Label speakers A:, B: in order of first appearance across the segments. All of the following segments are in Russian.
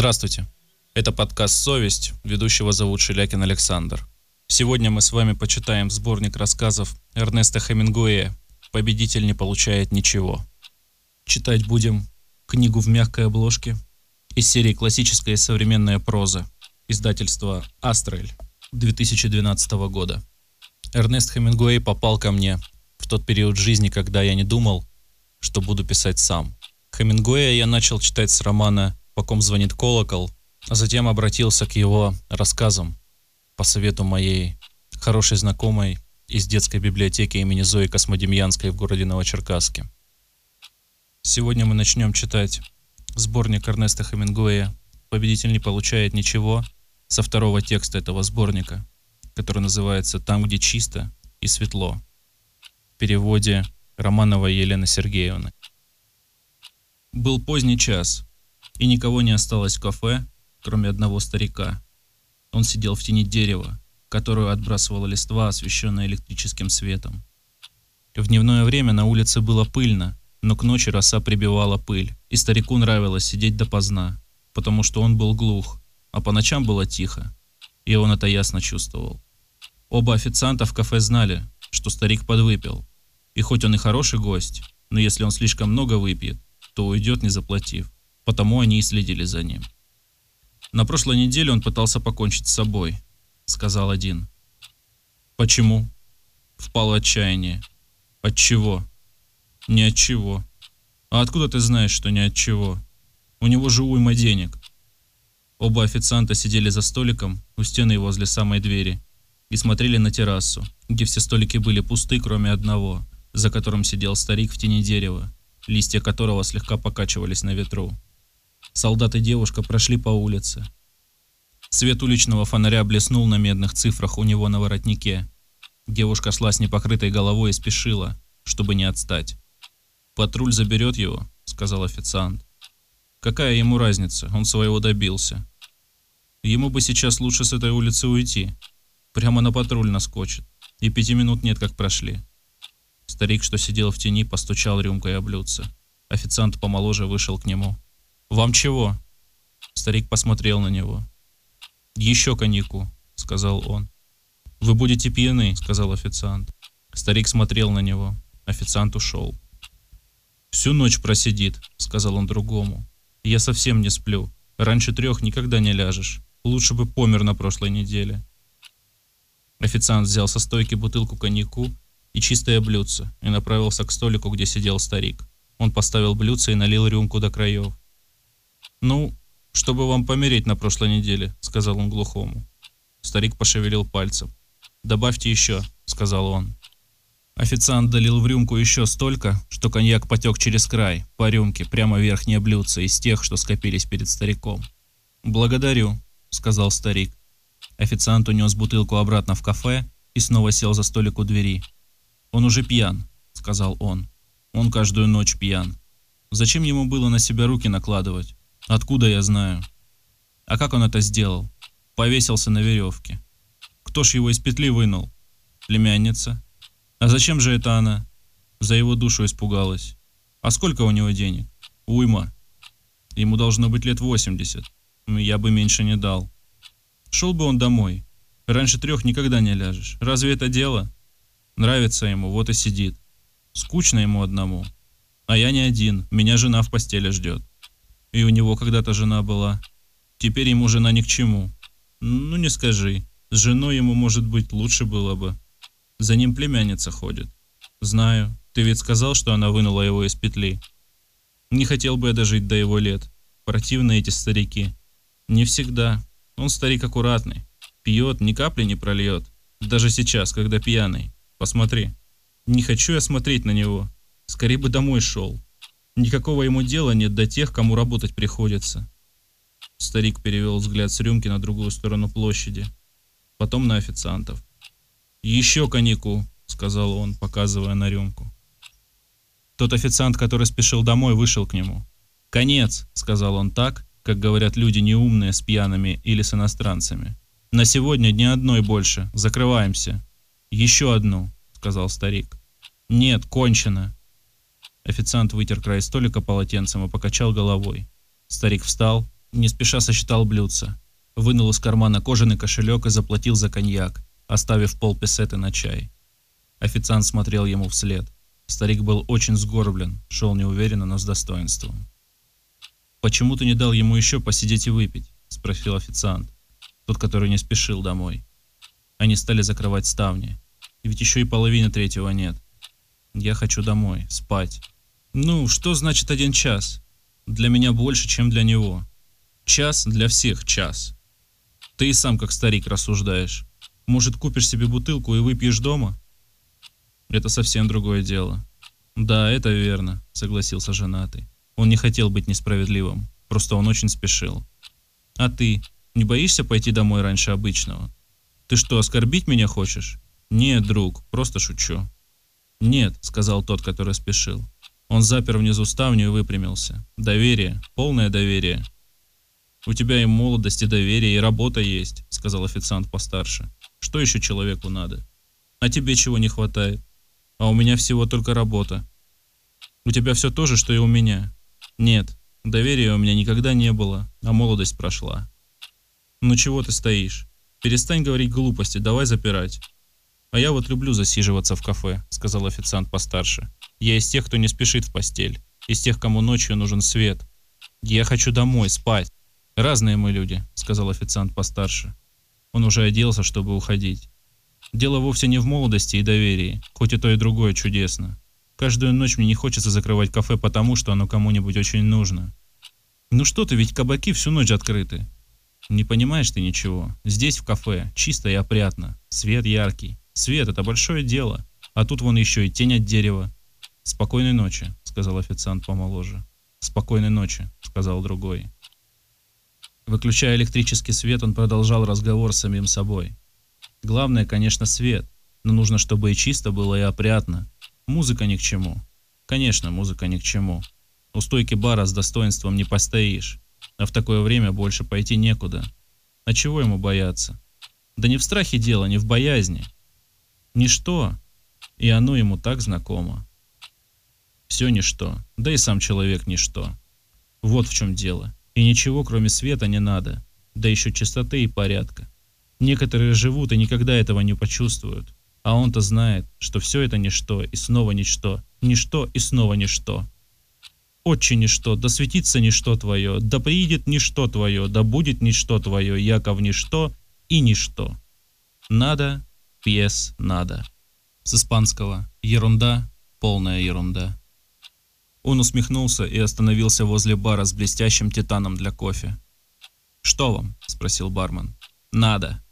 A: Здравствуйте. Это подкаст «Совесть». Ведущего зовут Шелякин Александр. Сегодня мы с вами почитаем сборник рассказов Эрнеста Хемингуэя «Победитель не получает ничего». Читать будем книгу в мягкой обложке из серии «Классическая и современная проза» издательства «Астрель» 2012 года. Эрнест Хемингуэй попал ко мне в тот период жизни, когда я не думал, что буду писать сам. Хемингуэя я начал читать с романа «По ком звонит колокол», а затем обратился к его рассказам по совету моей хорошей знакомой из детской библиотеки имени Зои Космодемьянской в городе Новочеркасске. Сегодня мы начнем читать сборник Эрнеста Хемингуэя «Победитель не получает ничего» со второго текста этого сборника, который называется «Там, где чисто и светло» в переводе Романовой Елены Сергеевны. Был поздний час, и никого не осталось в кафе, кроме одного старика. Он сидел в тени дерева, которую отбрасывала листва, освещенная электрическим светом. В дневное время на улице было пыльно, но к ночи роса прибивала пыль, и старику нравилось сидеть допоздна, потому что он был глух, а по ночам было тихо, и он это ясно чувствовал. Оба официанта в кафе знали, что старик подвыпил, и хоть он и хороший гость, но если он слишком много выпьет, то уйдет не заплатив, потому они и следили за ним. На прошлой неделе он пытался покончить с собой, сказал один. Почему? Впал в отчаяние. От чего? Ни от чего. А откуда ты знаешь, что ни от чего? У него же уйма денег. Оба официанта сидели за столиком у стены возле самой двери и смотрели на террасу, где все столики были пусты, кроме одного, за которым сидел старик в тени дерева, листья которого слегка покачивались на ветру. Солдат и девушка прошли по улице. Свет уличного фонаря блеснул на медных цифрах у него на воротнике. Девушка шла с непокрытой головой и спешила, чтобы не отстать. «Патруль заберет его», — сказал официант. «Какая ему разница? Он своего добился. Ему бы сейчас лучше с этой улицы уйти. Прямо на патруль наскочит. И пяти минут нет, как прошли». Старик, что сидел в тени, постучал рюмкой о блюдце. Официант помоложе вышел к нему. «Вам чего?» Старик посмотрел на него. «Еще коньяку», — сказал он. «Вы будете пьяны», — сказал официант. Старик смотрел на него. Официант ушел. «Всю ночь просидит», — сказал он другому. «Я совсем не сплю. Раньше трех никогда не ляжешь. Лучше бы помер на прошлой неделе». Официант взял со стойки бутылку коньяку и чистое блюдце и направился к столику, где сидел старик. Он поставил блюдце и налил рюмку до краев. «Ну, чтобы вам помереть на прошлой неделе», — сказал он глухому. Старик пошевелил пальцем. «Добавьте еще», — сказал он. Официант долил в рюмку еще столько, что коньяк потек через край, по рюмке, прямо в верхнее блюдце из тех, что скопились перед стариком. «Благодарю», — сказал старик. Официант унес бутылку обратно в кафе и снова сел за столик у двери. «Он уже пьян», — сказал он. «Он каждую ночь пьян. Зачем ему было на себя руки накладывать? Откуда я знаю? А как он это сделал? Повесился на веревке. Кто ж его из петли вынул? Племянница. А зачем же это она? За его душу испугалась. А сколько у него денег? Уйма. Ему должно быть лет 80. Я бы меньше не дал. Шел бы он домой. Раньше трех никогда не ляжешь. Разве это дело? Нравится ему, вот и сидит. Скучно ему одному. А я не один, меня жена в постели ждет. И у него когда-то жена была. Теперь ему жена ни к чему. Ну, не скажи. С женой ему, может быть, лучше было бы. За ним племянница ходит. Знаю. Ты ведь сказал, что она вынула его из петли. Не хотел бы я дожить до его лет. Противны эти старики. Не всегда. Он старик аккуратный. Пьет, ни капли не прольет. Даже сейчас, когда пьяный. Посмотри. Не хочу я смотреть на него. Скорее бы домой шел. Никакого ему дела нет до тех, кому работать приходится. Старик перевел взгляд с рюмки на другую сторону площади, потом на официантов. «Еще коньяку», — сказал он, показывая на рюмку. Тот официант, который спешил домой, вышел к нему. «Конец», — сказал он так, как говорят люди неумные с пьяными или с иностранцами. «На сегодня ни одной больше. Закрываемся». «Еще одну», — сказал старик. «Нет, кончено. Официант вытер край столика полотенцем и покачал головой. Старик встал, Не спеша сосчитал блюдца. Вынул из кармана кожаный кошелек и заплатил за коньяк, оставив пол песеты на чай. Официант смотрел ему вслед. Старик был очень сгорблен, шел неуверенно, но с достоинством. «Почему ты не дал ему еще посидеть и выпить?» – спросил официант, тот, который не спешил домой. Они стали закрывать ставни. Ведь еще и половины третьего нет. Я хочу домой, спать. Ну, что значит один час? Для меня больше, чем для него. Час для всех час. Ты и сам как старик рассуждаешь. Может, купишь себе бутылку и выпьешь дома? Это совсем другое дело. Да, это верно, согласился женатый. Он не хотел быть несправедливым, просто он очень спешил. А ты не боишься пойти домой раньше обычного? Ты что, оскорбить меня хочешь? Нет, друг, просто шучу. Нет, сказал тот, который спешил. Он запер внизу ставню и выпрямился. Доверие, полное доверие. У тебя и молодость, и доверие, и работа есть, сказал официант постарше. Что еще человеку надо? А тебе чего не хватает? А у меня всего только работа. У тебя все то же, что и у меня. Нет, доверия у меня никогда не было, а молодость прошла. Ну чего ты стоишь? Перестань говорить глупости, давай запирать. А я вот люблю засиживаться в кафе, сказал официант постарше. Я из тех, кто не спешит в постель, из тех, кому ночью нужен свет. Я хочу домой, спать. Разные мы люди, сказал официант постарше. Он уже оделся, чтобы уходить. Дело вовсе не в молодости и доверии, хоть и то и другое чудесно. Каждую ночь мне не хочется закрывать кафе потому, что оно кому-нибудь очень нужно. Ну что ты, ведь кабаки всю ночь открыты. Не понимаешь ты ничего. Здесь в кафе чисто и опрятно. Свет яркий. Свет – это большое дело. А тут вон еще и тень от дерева. «Спокойной ночи», – сказал официант помоложе. «Спокойной ночи», – сказал другой. Выключая электрический свет, он продолжал разговор с самим собой. Главное, конечно, свет, но нужно, чтобы и чисто было, и опрятно. Музыка ни к чему. Конечно, музыка ни к чему. У стойки бара с достоинством не постоишь. А в такое время больше пойти некуда. А чего ему бояться? Да не в страхе дело, не в боязни. Ничто, и оно ему так знакомо. Все ничто, да и сам человек ничто. Вот в чем дело. И ничего, кроме света, не надо. Да еще чистоты и порядка. Некоторые живут и никогда этого не почувствуют. А он-то знает, что все это ничто и снова ничто, ничто и снова ничто. Отче ничто, да светится ничто твое, да приидет ничто твое, да будет ничто твое, яков ничто и ничто. Надо, пьес, надо. С испанского «ерунда», полная ерунда. Он усмехнулся и остановился возле бара с блестящим титаном для кофе. «Что вам?» – спросил бармен. «Надо».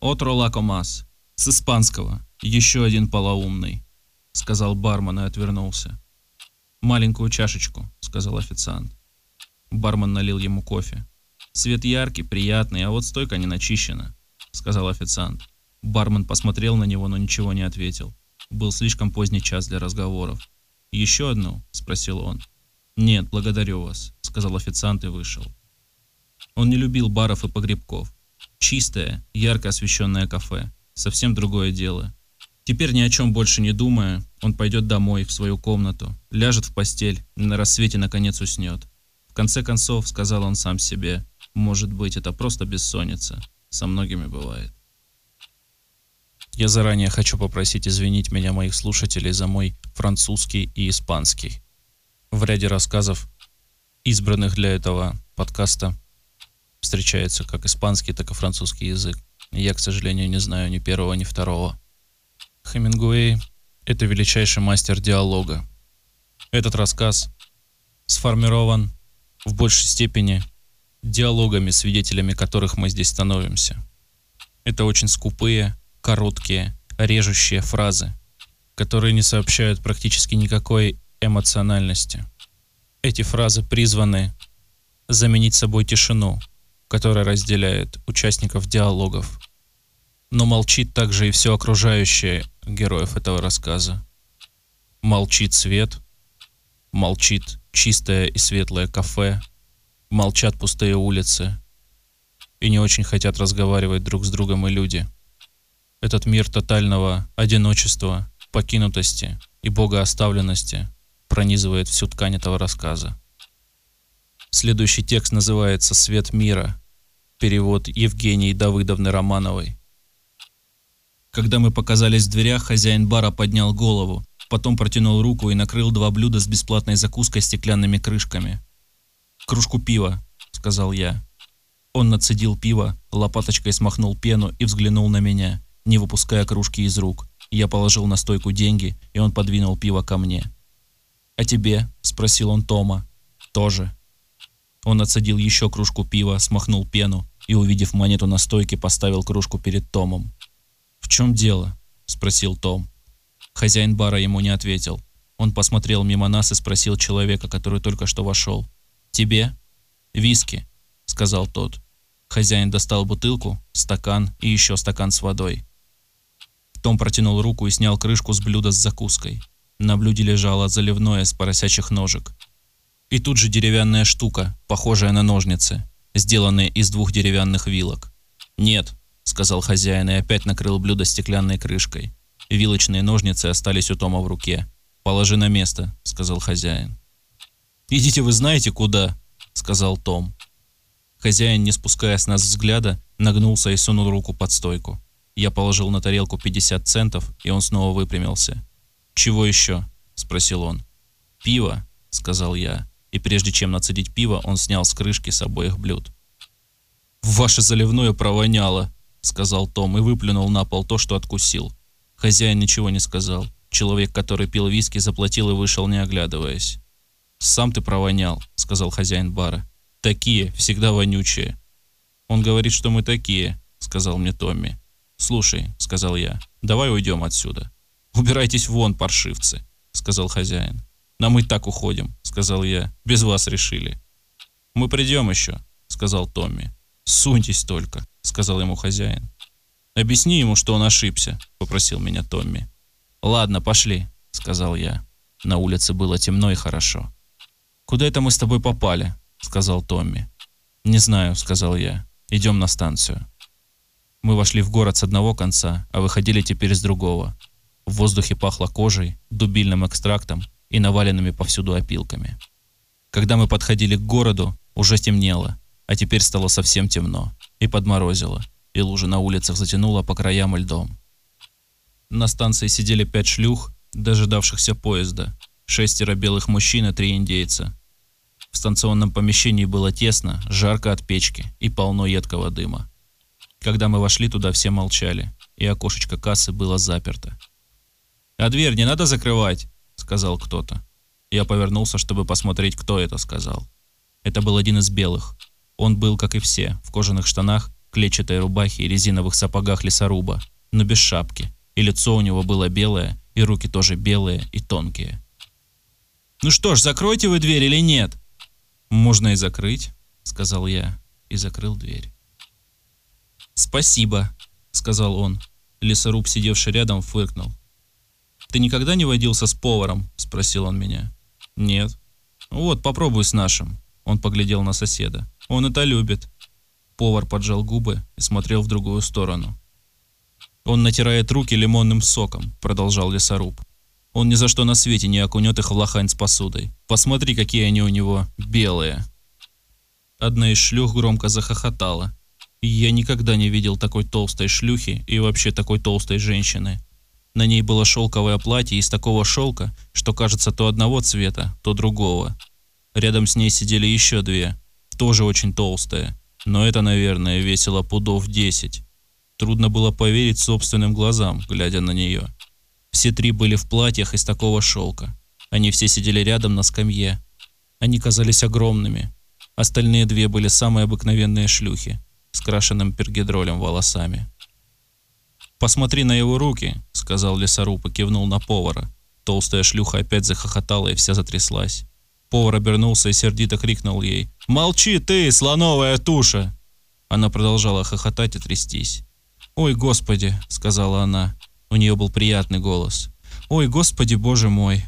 A: «Отро лакомас». С испанского. Еще один полоумный, сказал бармен и отвернулся. «Маленькую чашечку», — сказал официант. Бармен налил ему кофе. «Свет яркий, приятный, а вот стойка не начищена», — сказал официант. Бармен посмотрел на него, но ничего не ответил. Был слишком поздний час для разговоров. «Еще одну?» — спросил он. «Нет, благодарю вас», — сказал официант и вышел. Он не любил баров и погребков. Чистое, ярко освещенное кафе. Совсем другое дело. Теперь ни о чем больше не думая, он пойдет домой, в свою комнату, ляжет в постель и на рассвете наконец уснет. В конце концов, сказал он сам себе, может быть, это просто бессонница. Со многими бывает. Я заранее хочу попросить извинить меня моих слушателей за мой французский и испанский. В ряде рассказов, избранных для этого подкаста, встречается как испанский, так и французский язык. Я, к сожалению, не знаю ни первого, ни второго. Хемингуэй – это величайший мастер диалога. Этот рассказ сформирован в большей степени диалогами, свидетелями которых мы здесь становимся. Это очень скупые, короткие, режущие фразы, которые не сообщают практически никакой эмоциональности. Эти фразы призваны заменить собой тишину, которая разделяет участников диалогов но молчит также и все окружающее героев этого рассказа. Молчит свет, молчит чистое и светлое кафе, молчат пустые улицы, и не очень хотят разговаривать друг с другом и люди. Этот мир тотального одиночества, покинутости и богооставленности пронизывает всю ткань этого рассказа. Следующий текст называется «Свет мира». Перевод Евгении Давыдовны Романовой. Когда мы показались в дверях, хозяин бара поднял голову, потом протянул руку и накрыл два блюда с бесплатной закуской стеклянными крышками. «Кружку пива», — сказал я. Он нацедил пиво, лопаточкой смахнул пену и взглянул на меня, не выпуская кружки из рук. Я положил на стойку деньги, и он подвинул пиво ко мне. «А тебе?» – спросил он Тома. «Тоже». Он отсадил еще кружку пива, смахнул пену и, увидев монету на стойке, поставил кружку перед Томом. «В чем дело?» – спросил Том. Хозяин бара ему не ответил. Он посмотрел мимо нас и спросил человека, который только что вошел. «Тебе?» «Виски», — сказал тот. Хозяин достал бутылку, стакан и еще стакан с водой. Том протянул руку и снял крышку с блюда с закуской. На блюде лежало заливное с поросячьих ножек. И тут же деревянная штука, похожая на ножницы, сделанная из двух деревянных вилок. «Нет», — сказал хозяин и опять накрыл блюдо стеклянной крышкой. Вилочные ножницы остались у Тома в руке. «Положи на место», — сказал хозяин. «Идите вы знаете куда», — сказал Том. Хозяин, не спуская с нас взгляда, нагнулся и сунул руку под стойку. Я положил на тарелку 50 центов, и он снова выпрямился. «Чего еще?» – спросил он. «Пиво», – сказал я. И прежде чем нацедить пиво, он снял с крышки с обоих блюд. «Ваше заливное провоняло», – сказал Том и выплюнул на пол то, что откусил. Хозяин ничего не сказал. Человек, который пил виски, заплатил и вышел, не оглядываясь. «Сам ты провонял», — сказал хозяин бара. «Такие, всегда вонючие». «Он говорит, что мы такие», — сказал мне Томми. «Слушай», — сказал я, — «давай уйдем отсюда». «Убирайтесь вон, паршивцы», — сказал хозяин. «Нам и так уходим», — сказал я. «Без вас решили». «Мы придем еще», — сказал Томми. «Суньтесь только», — сказал ему хозяин. «Объясни ему, что он ошибся», — попросил меня Томми. «Ладно, пошли», — сказал я. На улице было темно и хорошо. «Куда это мы с тобой попали?» — сказал Томми. «Не знаю», — сказал я. «Идем на станцию». Мы вошли в город с одного конца, а выходили теперь с другого. В воздухе пахло кожей, дубильным экстрактом и наваленными повсюду опилками. Когда мы подходили к городу, уже темнело, а теперь стало совсем темно и подморозило, и лужи на улицах затянуло по краям льдом. На станции сидели пять шлюх, дожидавшихся поезда, шестеро белых мужчин и три индейца. В станционном помещении было тесно, жарко от печки и полно едкого дыма. Когда мы вошли туда, все молчали, и окошечко кассы было заперто. «А дверь не надо закрывать», — сказал кто-то. Я повернулся, чтобы посмотреть, кто это сказал. Это был один из белых. Он был, как и все, в кожаных штанах, клетчатой рубахе и резиновых сапогах лесоруба, но без шапки, и лицо у него было белое, и руки тоже белые и тонкие. «Ну что ж, закройте вы дверь или нет?» «Можно и закрыть», — сказал я, и закрыл дверь. «Спасибо», — сказал он. Лесоруб, сидевший рядом, фыркнул. «Ты никогда не водился с поваром?» — спросил он меня. «Нет». «Вот, попробуй с нашим». Он поглядел на соседа. «Он это любит». Повар поджал губы и смотрел в другую сторону. «Он натирает руки лимонным соком», — продолжал лесоруб. «Он ни за что на свете не окунет их в лохань с посудой. Посмотри, какие они у него белые». Одна из шлюх громко захохотала. Я никогда не видел такой толстой шлюхи и вообще такой толстой женщины. На ней было шелковое платье из такого шелка, что кажется то одного цвета, то другого. Рядом с ней сидели еще две, тоже очень толстые, но это, наверное, весило пудов 10. Трудно было поверить собственным глазам, глядя на нее. Все три были в платьях из такого шелка. Они все сидели рядом на скамье. Они казались огромными. Остальные две были самые обыкновенные шлюхи с крашенным пергидролем волосами. «Посмотри на его руки», — сказал лесоруб и кивнул на повара. Толстая шлюха опять захохотала и вся затряслась. Повар обернулся и сердито крикнул ей. «Молчи ты, слоновая туша!» Она продолжала хохотать и трястись. «Ой, Господи!» — сказала она. У нее был приятный голос. «Ой, Господи, Боже мой!»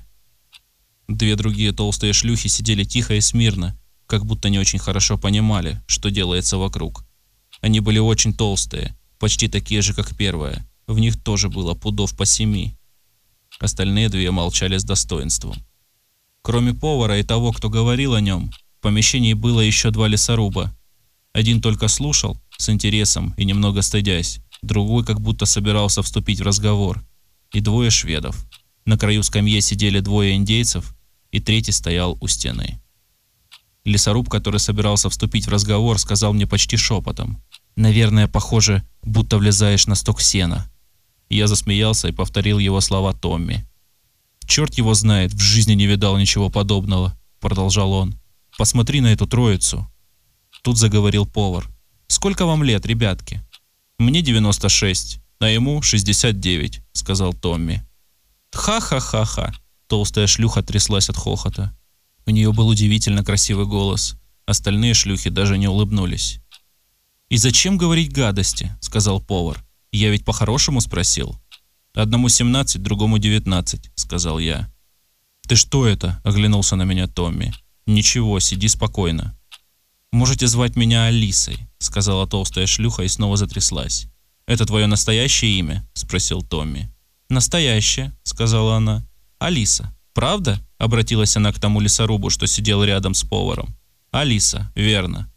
A: Две другие толстые шлюхи сидели тихо и смирно, как будто не очень хорошо понимали, что делается вокруг. Они были очень толстые, почти такие же, как первая. В них тоже было пудов по семи. Остальные две молчали с достоинством. Кроме повара и того, кто говорил о нем, В помещении было еще два лесоруба. Один только слушал, с интересом и немного стыдясь. Другой как будто собирался вступить в разговор. И двое шведов. На краю скамьи сидели двое индейцев, и третий стоял у стены. Лесоруб, который собирался вступить в разговор, сказал мне почти шепотом. «Наверное, похоже, будто влезаешь на сток сена». Я засмеялся и повторил его слова Томми. «Черт его знает, в жизни не видал ничего подобного», — продолжал он. «Посмотри на эту троицу». Тут заговорил повар. «Сколько вам лет, ребятки?» «Мне 96, а ему 69», — сказал Томми. «Ха-ха-ха-ха», — толстая шлюха тряслась от хохота. У нее был удивительно красивый голос. Остальные шлюхи даже не улыбнулись. «И зачем говорить гадости?» — сказал повар. «Я ведь по-хорошему спросил». «Одному 17, другому 19», — сказал я. «Ты что это?» — оглянулся на меня Томми. «Ничего, сиди спокойно». «Можете звать меня Алисой», — сказала толстая шлюха и снова затряслась. «Это твое настоящее имя?» — спросил Томми. «Настоящее», — сказала она. «Алиса. Правда?» — обратилась она к тому лесорубу, что сидел рядом с поваром. «Алиса, верно».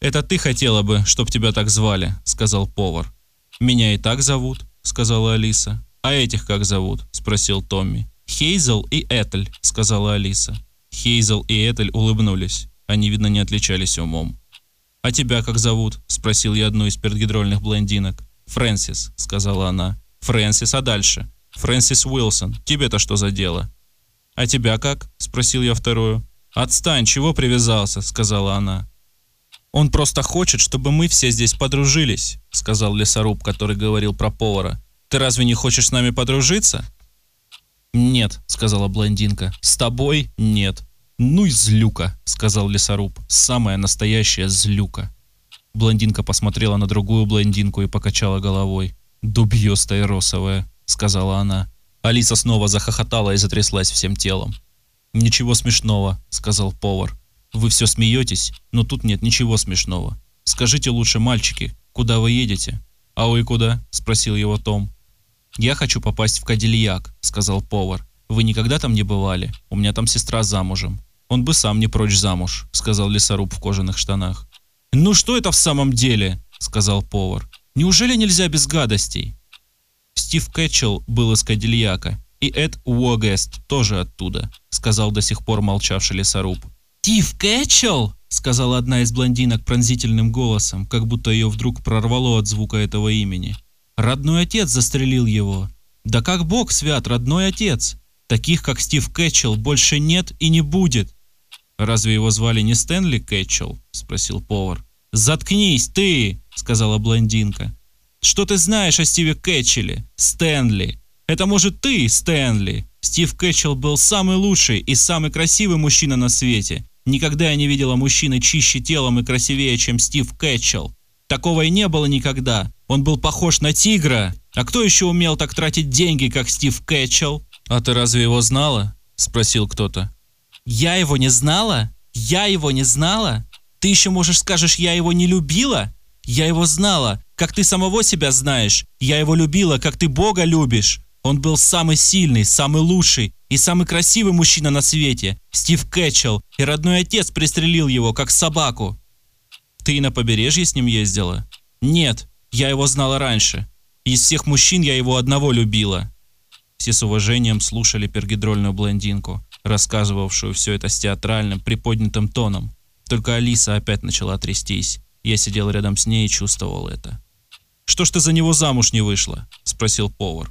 A: «Это ты хотела бы, чтоб тебя так звали», — сказал повар. «Меня и так зовут», — сказала Алиса. «А этих как зовут?» — спросил Томми. «Хейзел и Этель», — сказала Алиса. Хейзел и Этель улыбнулись. Они, видно, не отличались умом. «А тебя как зовут?» — спросил я одну из пергидрольных блондинок. «Фрэнсис», — сказала она. «Фрэнсис, а дальше?» «Фрэнсис Уилсон. Тебе-то что за дело?» «А тебя как?» — спросил я вторую. «Отстань, чего привязался?» — сказала она. «Он просто хочет, чтобы мы все здесь подружились», — сказал лесоруб, который говорил про повара. «Ты разве не хочешь с нами подружиться?» «Нет», — сказала блондинка. «С тобой нет». «Ну и злюка», — сказал лесоруб. «Самая настоящая злюка». Блондинка посмотрела на другую блондинку и покачала головой. «Дубьёстая росовая», — сказала она. Алиса снова захохотала и затряслась всем телом. «Ничего смешного», — сказал повар. «Вы все смеетесь, но тут нет ничего смешного. Скажите лучше, мальчики, куда вы едете?» «А вы куда?» — спросил его Том. «Я хочу попасть в Кадильяк», — сказал повар. «Вы никогда там не бывали? У меня там сестра замужем». «Он бы сам не прочь замуж», — сказал лесоруб в кожаных штанах. «Ну что это в самом деле?» — сказал повар. «Неужели нельзя без гадостей?» Стив Кэтчелл был из Кадильяка, и Эд Уогест тоже оттуда, сказал до сих пор молчавший лесоруб. «Стив Кэтчелл?» — сказала одна из блондинок пронзительным голосом, как будто ее вдруг прорвало от звука этого имени. «Родной отец застрелил его. Да как бог свят, родной отец! Таких, как Стив Кэтчелл, больше нет и не будет!» «Разве его звали не Стэнли Кэтчелл?» — спросил повар. «Заткнись, ты!» — сказала блондинка. Что ты знаешь о Стиве Кэтчеле? Стэнли. Это может ты, Стэнли. Стив Кэтчелл был самый лучший и самый красивый мужчина на свете. Никогда я не видела мужчины чище телом и красивее, чем Стив Кэтчелл. Такого и не было никогда. Он был похож на тигра. А кто еще умел так тратить деньги, как Стив Кэтчелл? А ты разве его знала? Спросил кто-то. Я его не знала? Я его не знала? Ты еще можешь скажешь, я его не любила? Я его знала, как ты самого себя знаешь. Я его любила, как ты Бога любишь. Он был самый сильный, самый лучший и самый красивый мужчина на свете. Стив Кэтчелл, и родной отец пристрелил его, как собаку. Ты на побережье с ним ездила? Нет, я его знала раньше. Из всех мужчин я его одного любила. Все с уважением слушали пергидрольную блондинку, рассказывавшую все это с театральным, приподнятым тоном. Только Алиса опять начала трястись. Я сидел рядом с ней и чувствовал это. «Что ж ты за него замуж не вышла?» – спросил повар.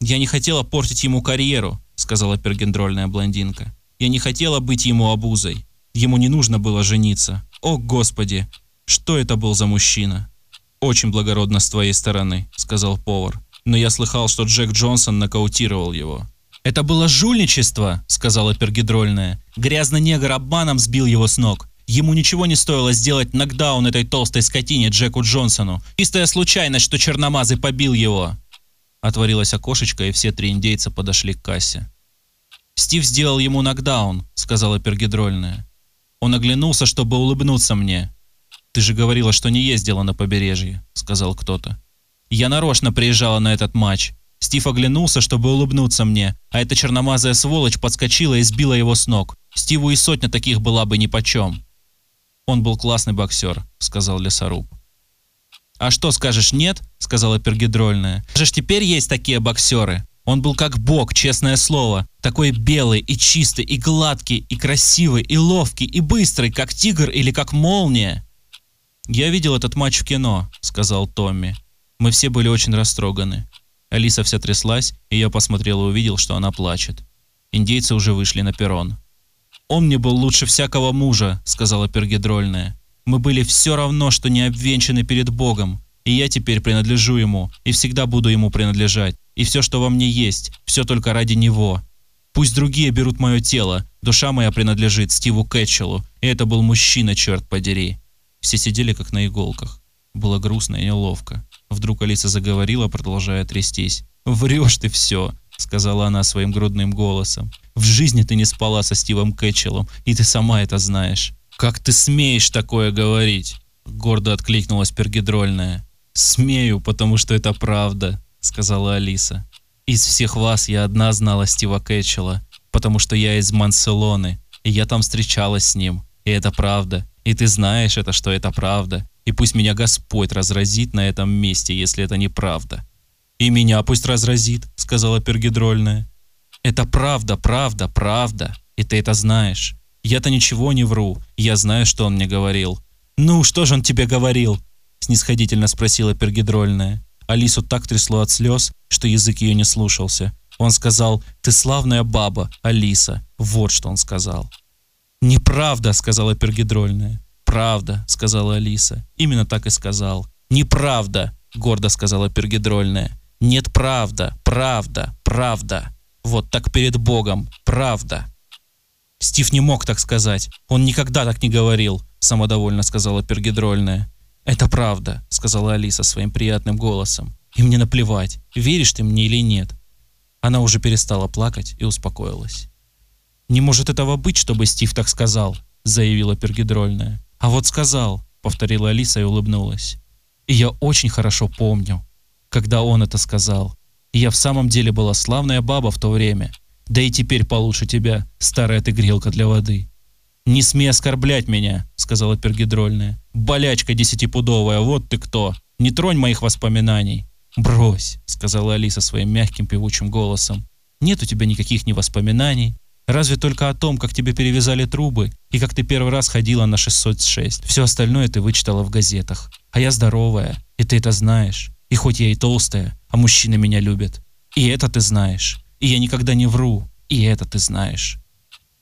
A: «Я не хотела портить ему карьеру», – сказала пергендрольная блондинка. «Я не хотела быть ему обузой. Ему не нужно было жениться. О, Господи! Что это был за мужчина?» «Очень благородно с твоей стороны», – сказал повар. «Но я слыхал, что Джек Джонсон нокаутировал его». «Это было жульничество», – сказала пергидрольная. «Грязный негр обманом сбил его с ног. Ему ничего не стоило сделать нокдаун этой толстой скотине Джеку Джонсону. Чистая случайность, что черномазый побил его. Отворилось окошечко, и все три индейца подошли к кассе. «Стив сделал ему нокдаун», — сказала пергидрольная. Он оглянулся, чтобы улыбнуться мне. «Ты же говорила, что не ездила на побережье», — сказал кто-то. «Я нарочно приезжала на этот матч. Стив оглянулся, чтобы улыбнуться мне, а эта черномазая сволочь подскочила и сбила его с ног. Стиву и сотня таких была бы нипочем. Он был классный боксер, сказал лесоруб. А что скажешь, нет? сказала пергидрольная. Же ж теперь есть такие боксеры. Он был как бог, честное слово. Такой белый и чистый, и гладкий, и красивый, и ловкий, и быстрый, как тигр или как молния. «Я видел этот матч в кино», — сказал Томми. Мы все были очень растроганы. Алиса вся тряслась, и я посмотрел и увидел, что она плачет. Индейцы уже вышли на перрон. «Он мне был лучше всякого мужа», — сказала пергидрольная. «Мы были все равно, что не обвенчаны перед Богом, и я теперь принадлежу ему, и всегда буду ему принадлежать и все, что во мне есть, все только ради него. Пусть другие берут мое тело, душа моя принадлежит Стиву Кэтчеллу, и это был мужчина, черт подери. Все сидели как на иголках. Было грустно и неловко. Вдруг Алиса заговорила, продолжая трястись. «Врешь ты все», — сказала она своим грудным голосом. «В жизни ты не спала со Стивом Кэтчеллом, и ты сама это знаешь». «Как ты смеешь такое говорить?» — гордо откликнулась пергидрольная. «Смею, потому что это правда», — сказала Алиса. «Из всех вас я одна знала Стива Кэтчелла, потому что я из Манселоны, и я там встречалась с ним, и это правда, и ты знаешь это, что это правда, и пусть меня Господь разразит на этом месте, если это неправда». «И меня пусть разразит», — сказала Пергидрольная. «Это правда, правда, правда, и ты это знаешь. Я-то ничего не вру, я знаю, что он мне говорил». «Ну, что же он тебе говорил?» — снисходительно спросила Пергидрольная. Алису так трясло от слез, что язык ее не слушался. Он сказал «Ты славная баба, Алиса». Вот что он сказал. «Неправда», — сказала Пергидрольная. «Правда», — сказала Алиса. Именно так и сказал. «Неправда», — гордо сказала Пергидрольная. «Нет, правда, правда, правда. Вот так перед Богом, правда». Стив не мог так сказать. Он никогда так не говорил, самодовольно сказала Пергидрольная. «Это правда», — сказала Алиса своим приятным голосом. «И мне наплевать, веришь ты мне или нет». Она уже перестала плакать и успокоилась. «Не может этого быть, чтобы Стив так сказал», — заявила Пергидрольная. «А вот сказал», — повторила Алиса и улыбнулась. «И я очень хорошо помню, когда он это сказал. Я в самом деле была славная баба в то время. Да и теперь получше тебя, старая ты грелка для воды. «Не смей оскорблять меня», — сказала пергидрольная. «Болячка десятипудовая, вот ты кто! Не тронь моих воспоминаний!» «Брось», — сказала Алиса своим мягким певучим голосом. «Нет у тебя никаких ни воспоминаний, разве только о том, как тебе перевязали трубы и как ты первый раз ходила на 606. Все остальное ты вычитала в газетах. А я здоровая, и ты это знаешь. И хоть я и толстая, а мужчины меня любят. И это ты знаешь. И я никогда не вру. И это ты знаешь.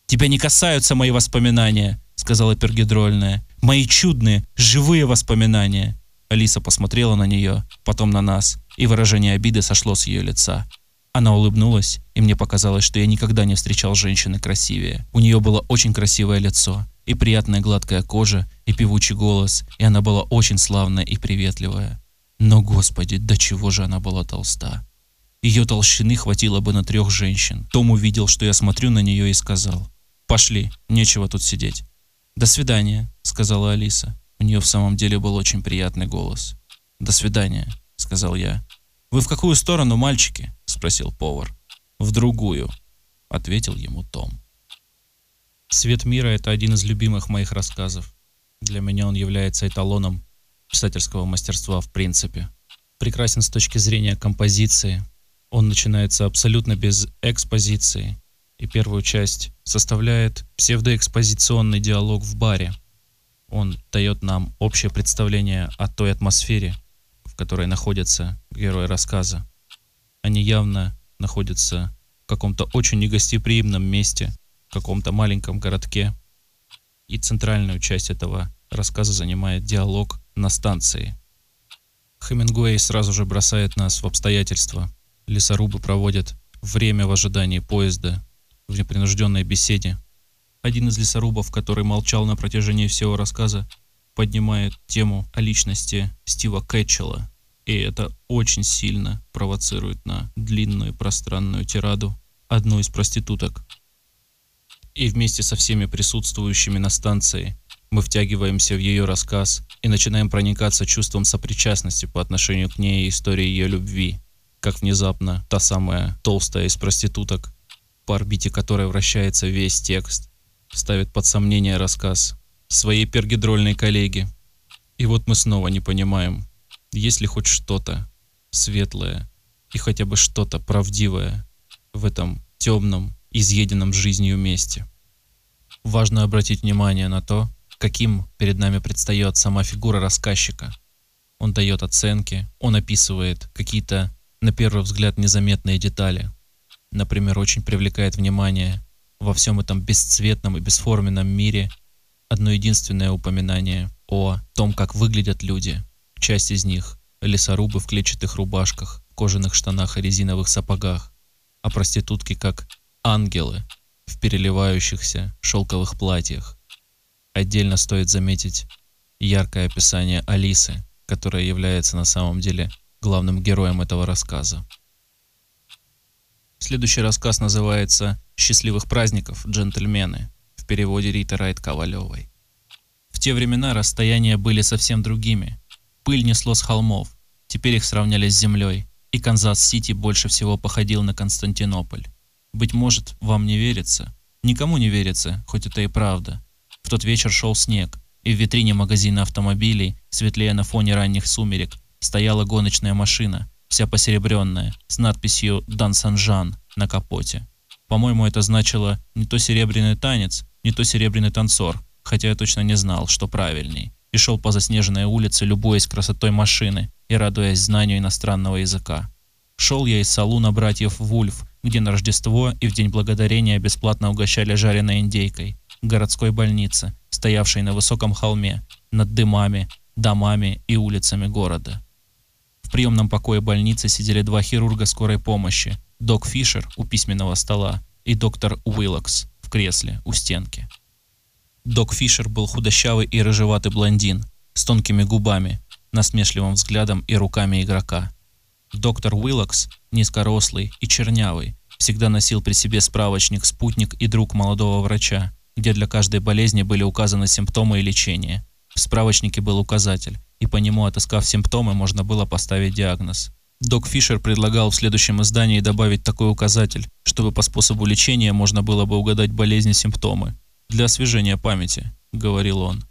A: «Тебя не касаются мои воспоминания», — сказала Пергидрольная. «Мои чудные, живые воспоминания». Алиса посмотрела на нее, потом на нас, и выражение обиды сошло с ее лица. Она улыбнулась, и мне показалось, что я никогда не встречал женщины красивее. У нее было очень красивое лицо, и приятная гладкая кожа, и певучий голос, и она была очень славная и приветливая. Но, господи, до чего же она была толста. Ее толщины хватило бы на трех женщин. Том увидел, что я смотрю на нее и сказал, «Пошли, нечего тут сидеть». «До свидания», — сказала Алиса. У нее в самом деле был очень приятный голос. «До свидания», — сказал я. «Вы в какую сторону, мальчики?» — спросил повар. «В другую», — ответил ему Том. «Свет мира» — это один из любимых моих рассказов. Для меня он является эталоном писательского мастерства в принципе. Прекрасен с точки зрения композиции. Он начинается абсолютно без экспозиции, и первую часть составляет псевдоэкспозиционный диалог в баре. Он дает нам общее представление о той атмосфере, в которой находятся герои рассказа. Они явно находятся в каком-то очень негостеприимном месте, в каком-то маленьком городке. И центральную часть этого рассказа занимает диалог на станции. Хемингуэй сразу же бросает нас в обстоятельства. Лесорубы проводят время в ожидании поезда, в непринужденной беседе. Один из лесорубов, который молчал на протяжении всего рассказа, поднимает тему о личности Стива Кэтчелла. И это очень сильно провоцирует на длинную пространную тираду одну из проституток. И вместе со всеми присутствующими на станции мы втягиваемся в ее рассказ и начинаем проникаться чувством сопричастности по отношению к ней и истории ее любви. Как внезапно та самая толстая из проституток по орбите которой вращается весь текст, ставит под сомнение рассказ своей пергидрольной коллеге. И вот мы снова не понимаем, есть ли хоть что-то светлое и хотя бы что-то правдивое в этом темном, изъеденном жизнью месте. Важно обратить внимание на то, каким перед нами предстает сама фигура рассказчика. Он дает оценки, он описывает какие-то, на первый взгляд, незаметные детали. Например, очень привлекает внимание во всем этом бесцветном и бесформенном мире одно единственное упоминание о том, как выглядят люди. Часть из них – лесорубы в клетчатых рубашках, кожаных штанах и резиновых сапогах, а проститутки как ангелы в переливающихся шелковых платьях. Отдельно стоит заметить яркое описание Алисы, которая является на самом деле главным героем этого рассказа. Следующий рассказ называется «Счастливых праздников, джентльмены» в переводе Риты Райт Ковалевой. В те времена расстояния были совсем другими. Пыль несло с холмов, теперь их сравняли с землей, и Канзас-Сити больше всего походил на Константинополь. Быть может, вам не верится? Никому не верится, хоть это и правда. В тот вечер шел снег, и в витрине магазина автомобилей, светлее на фоне ранних сумерек, стояла гоночная машина, вся посеребренная, с надписью «Dans Argent» на капоте. По-моему, это значило не то серебряный танец, не то серебряный танцор, хотя я точно не знал, что правильней, и шел по заснеженной улице, любуясь красотой машины и радуясь знанию иностранного языка. Шел я из салуна братьев Вульф, где на Рождество и в День Благодарения бесплатно угощали жареной индейкой, городской больнице, стоявшей на высоком холме, над дымами, домами и улицами города. В приемном покое больницы сидели два хирурга скорой помощи, док Фишер у письменного стола и доктор Уиллокс в кресле у стенки. Док Фишер был худощавый и рыжеватый блондин с тонкими губами, насмешливым взглядом и руками игрока. Доктор Уиллокс, низкорослый и чернявый, всегда носил при себе справочник «Спутник» и друг молодого врача, где для каждой болезни были указаны симптомы и лечение. В справочнике был указатель, и по нему, отыскав симптомы, можно было поставить диагноз. Док Фишер предлагал в следующем издании добавить такой указатель, чтобы по способу лечения можно было бы угадать болезни симптомы. «Для освежения памяти», — говорил он.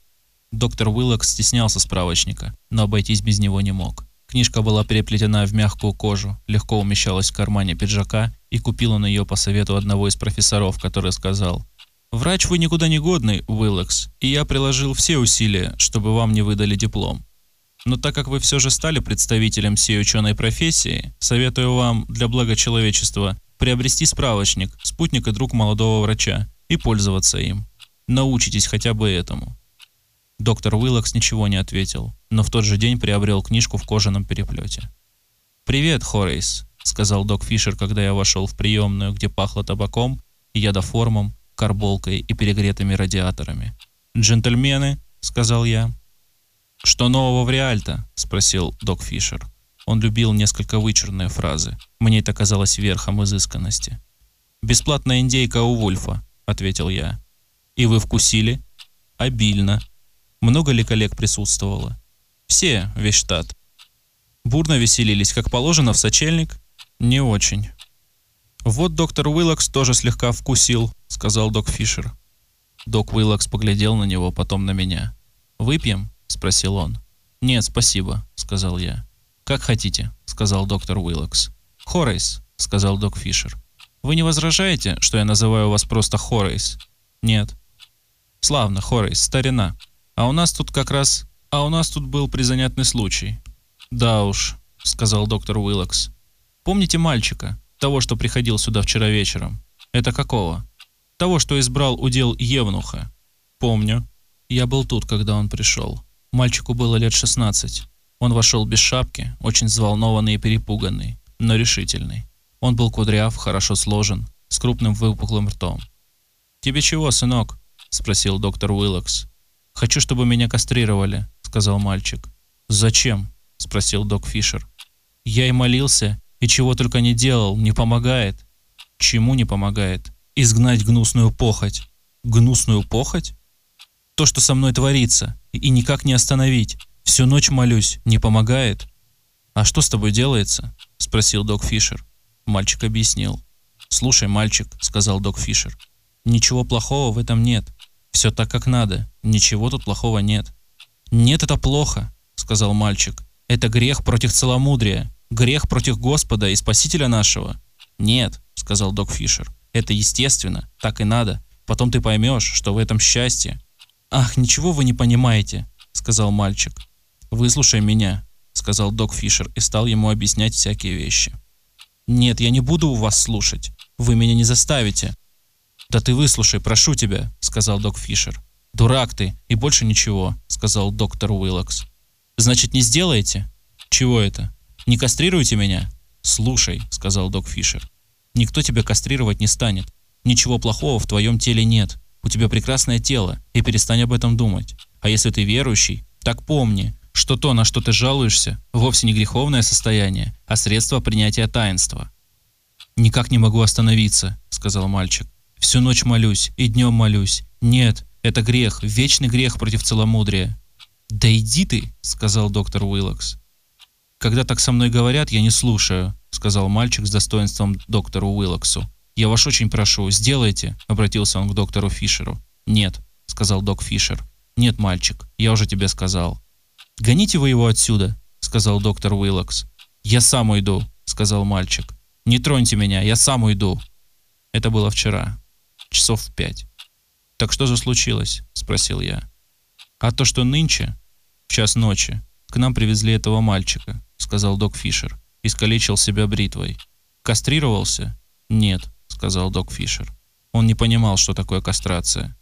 A: Доктор Уиллок стеснялся справочника, но обойтись без него не мог. Книжка была переплетена в мягкую кожу, легко умещалась в кармане пиджака, и купил он ее по совету одного из профессоров, который сказал «Врач вы никуда не годный, Уиллокс, и я приложил все усилия, чтобы вам не выдали диплом. Но так как вы все же стали представителем всей ученой профессии, советую вам для блага человечества приобрести справочник «Спутник и друг молодого врача» и пользоваться им. Научитесь хотя бы этому. Доктор Уиллокс ничего не ответил, но в тот же день приобрел книжку в кожаном переплете. «Привет, Хорейс», — сказал док Фишер, когда я вошел в приемную, где пахло табаком, ядоформом, карболкой и перегретыми радиаторами. «Джентльмены», — сказал я, «Что нового в Реальто?» – спросил док Фишер. Он любил несколько вычурные фразы. Мне это казалось верхом изысканности. «Бесплатная индейка у Вульфа», – ответил я. «И вы вкусили?» «Обильно». «Много ли коллег присутствовало?» «Все, весь штат». «Бурно веселились, как положено, в сочельник?» «Не очень». «Вот доктор Уиллокс тоже слегка вкусил», — сказал док Фишер. Док Уиллокс поглядел на него, потом на меня. «Выпьем?» — спросил он. «Нет, спасибо», — сказал я. «Как хотите», — сказал доктор Уиллокс. «Хорейс», — сказал док Фишер. «Вы не возражаете, что я называю вас просто Хорейс?» «Нет». «Славно, Хорейс, старина. А у нас тут как раз... А у нас тут был призанятный случай». «Да уж», — сказал доктор Уиллокс. «Помните мальчика, того, что приходил сюда вчера вечером?» «Это какого?» «Того, что избрал удел Евнуха». «Помню. Я был тут, когда он пришел». Мальчику было лет 16. Он вошел без шапки, очень взволнованный и перепуганный, но решительный. Он был кудряв, хорошо сложен, с крупным выпуклым ртом. «Тебе чего, сынок?» – спросил доктор Уиллокс. «Хочу, чтобы меня кастрировали», – сказал мальчик. «Зачем?» – спросил док Фишер. «Я и молился, и чего только не делал, не помогает». «Чему не помогает?» «Изгнать гнусную похоть». «Гнусную похоть?» то, что со мной творится, и никак не остановить. Всю ночь молюсь, не помогает. «А что с тобой делается?» – спросил док Фишер. Мальчик объяснил. «Слушай, мальчик», – сказал док Фишер, – «ничего плохого в этом нет. Все так, как надо. Ничего тут плохого нет. Нет, это плохо, сказал мальчик. Это грех против целомудрия. Грех против Господа и Спасителя нашего. Нет, сказал док Фишер. Это естественно, так и надо. Потом ты поймешь, что в этом счастье. Ах, ничего вы не понимаете, сказал мальчик. Выслушай меня, сказал док Фишер и стал ему объяснять всякие вещи. Нет, я не буду у вас слушать. Вы меня не заставите. Да ты выслушай, прошу тебя, сказал док Фишер. Дурак ты, и больше ничего, сказал доктор Уиллокс. Значит, не сделаете? Чего это? Не кастрируйте меня? Слушай, сказал док Фишер. Никто тебя кастрировать не станет. Ничего плохого в твоем теле нет. У тебя прекрасное тело, и перестань об этом думать. А если ты верующий, так помни, что то, на что ты жалуешься, вовсе не греховное состояние, а средство принятия таинства. «Никак не могу остановиться», — сказал мальчик. «Всю ночь молюсь и днем молюсь. Нет, это грех, вечный грех против целомудрия». «Да иди ты», — сказал доктор Уиллокс. «Когда так со мной говорят, я не слушаю», — сказал мальчик с достоинством доктору Уиллоксу. «Я вас очень прошу, сделайте», — обратился он к доктору Фишеру. «Нет», — сказал док Фишер. «Нет, мальчик, я уже тебе сказал». «Гоните вы его отсюда», — сказал доктор Уиллокс. «Я сам уйду», — сказал мальчик. «Не троньте меня, я сам уйду». Это было вчера, часов в пять. «Так что же случилось?» — спросил я. «А то, что нынче, в час ночи, к нам привезли этого мальчика», — сказал док Фишер. «Искалечил себя бритвой». «Кастрировался?» «Нет», — сказал док Фишер. Он не понимал, что такое кастрация.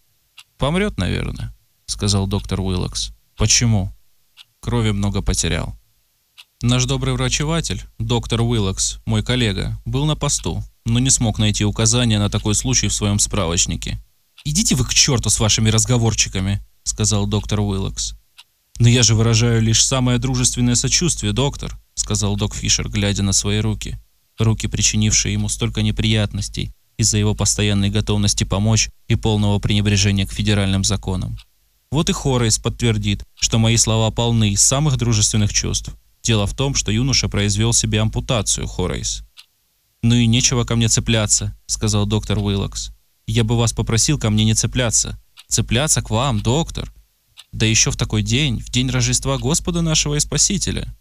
A: «Помрет, наверное», — сказал доктор Уиллокс. «Почему?» Крови много потерял. Наш добрый врачеватель, доктор Уиллокс, мой коллега, был на посту, но не смог найти указания на такой случай в своем справочнике. «Идите вы к черту с вашими разговорчиками», — сказал доктор Уиллокс. «Но я же выражаю лишь самое дружественное сочувствие, доктор», — сказал док Фишер, глядя на свои руки. Руки, причинившие ему столько неприятностей из-за его постоянной готовности помочь и полного пренебрежения к федеральным законам. Вот и Хорейс подтвердит, что мои слова полны самых дружественных чувств. Дело в том, что юноша произвел себе ампутацию, Хорейс. «Ну и нечего ко мне цепляться», — сказал доктор Уиллокс. Я бы вас попросил ко мне не цепляться. Цепляться к вам, доктор. Да еще в такой день, в день Рождества Господа нашего и Спасителя.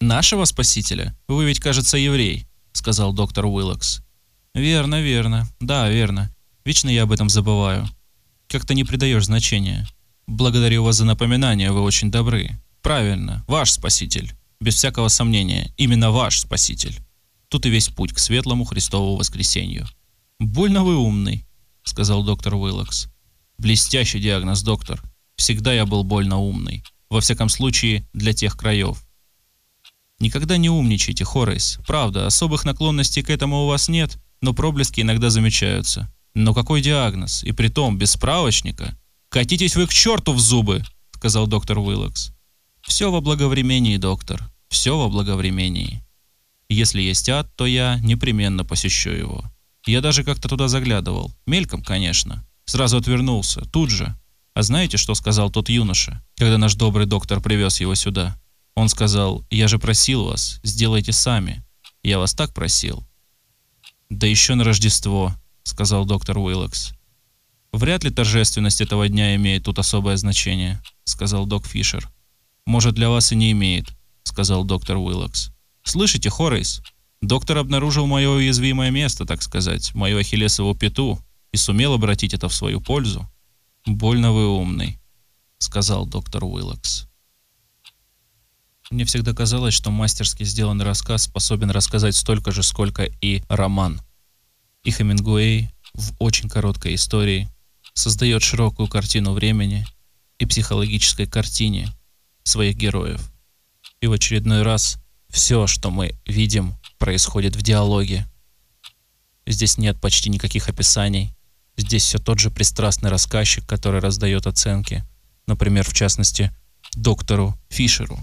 A: Нашего Спасителя? Вы ведь, кажется, еврей, сказал доктор Уиллокс. Верно, верно. Да, верно. Вечно я об этом забываю. Как-то не придаешь значения. Благодарю вас за напоминание, вы очень добры. Правильно, ваш Спаситель. Без всякого сомнения, именно ваш Спаситель. Тут и весь путь к светлому Христову воскресенью. Больно вы умный, — сказал доктор Уиллокс. «Блестящий диагноз, доктор. Всегда я был больно умный. Во всяком случае, для тех краев». «Никогда не умничайте, Хорейс. Правда, особых наклонностей к этому у вас нет, но проблески иногда замечаются. Но какой диагноз? И при том без справочника? Катитесь вы к черту в зубы!» — сказал доктор Уиллокс. «Все во благовремении, доктор. Все во благовремении. Если есть ад, то я непременно посещу его. Я даже как-то туда заглядывал. Мельком, конечно. Сразу отвернулся. Тут же. А знаете, что сказал тот юноша, когда наш добрый доктор привез его сюда? Он сказал, я же просил вас, сделайте сами. Я вас так просил. Да еще на Рождество, сказал доктор Уиллокс. Вряд ли торжественность этого дня имеет тут особое значение, сказал док Фишер. Может, для вас и не имеет, сказал доктор Уиллокс. Слышите, Хорейс? Доктор обнаружил мое уязвимое место, так сказать, мою ахиллесову пяту, и сумел обратить это в свою пользу. «Больно вы умный», — сказал доктор Уиллокс. Мне всегда казалось, что мастерски сделанный рассказ способен рассказать столько же, сколько и роман. И Хемингуэй в очень короткой истории создает широкую картину времени и психологической картине своих героев. И в очередной раз все, что мы видим, происходит в диалоге. Здесь нет почти никаких описаний. Здесь все тот же пристрастный рассказчик, который раздает оценки. Например, в частности, доктору Фишеру.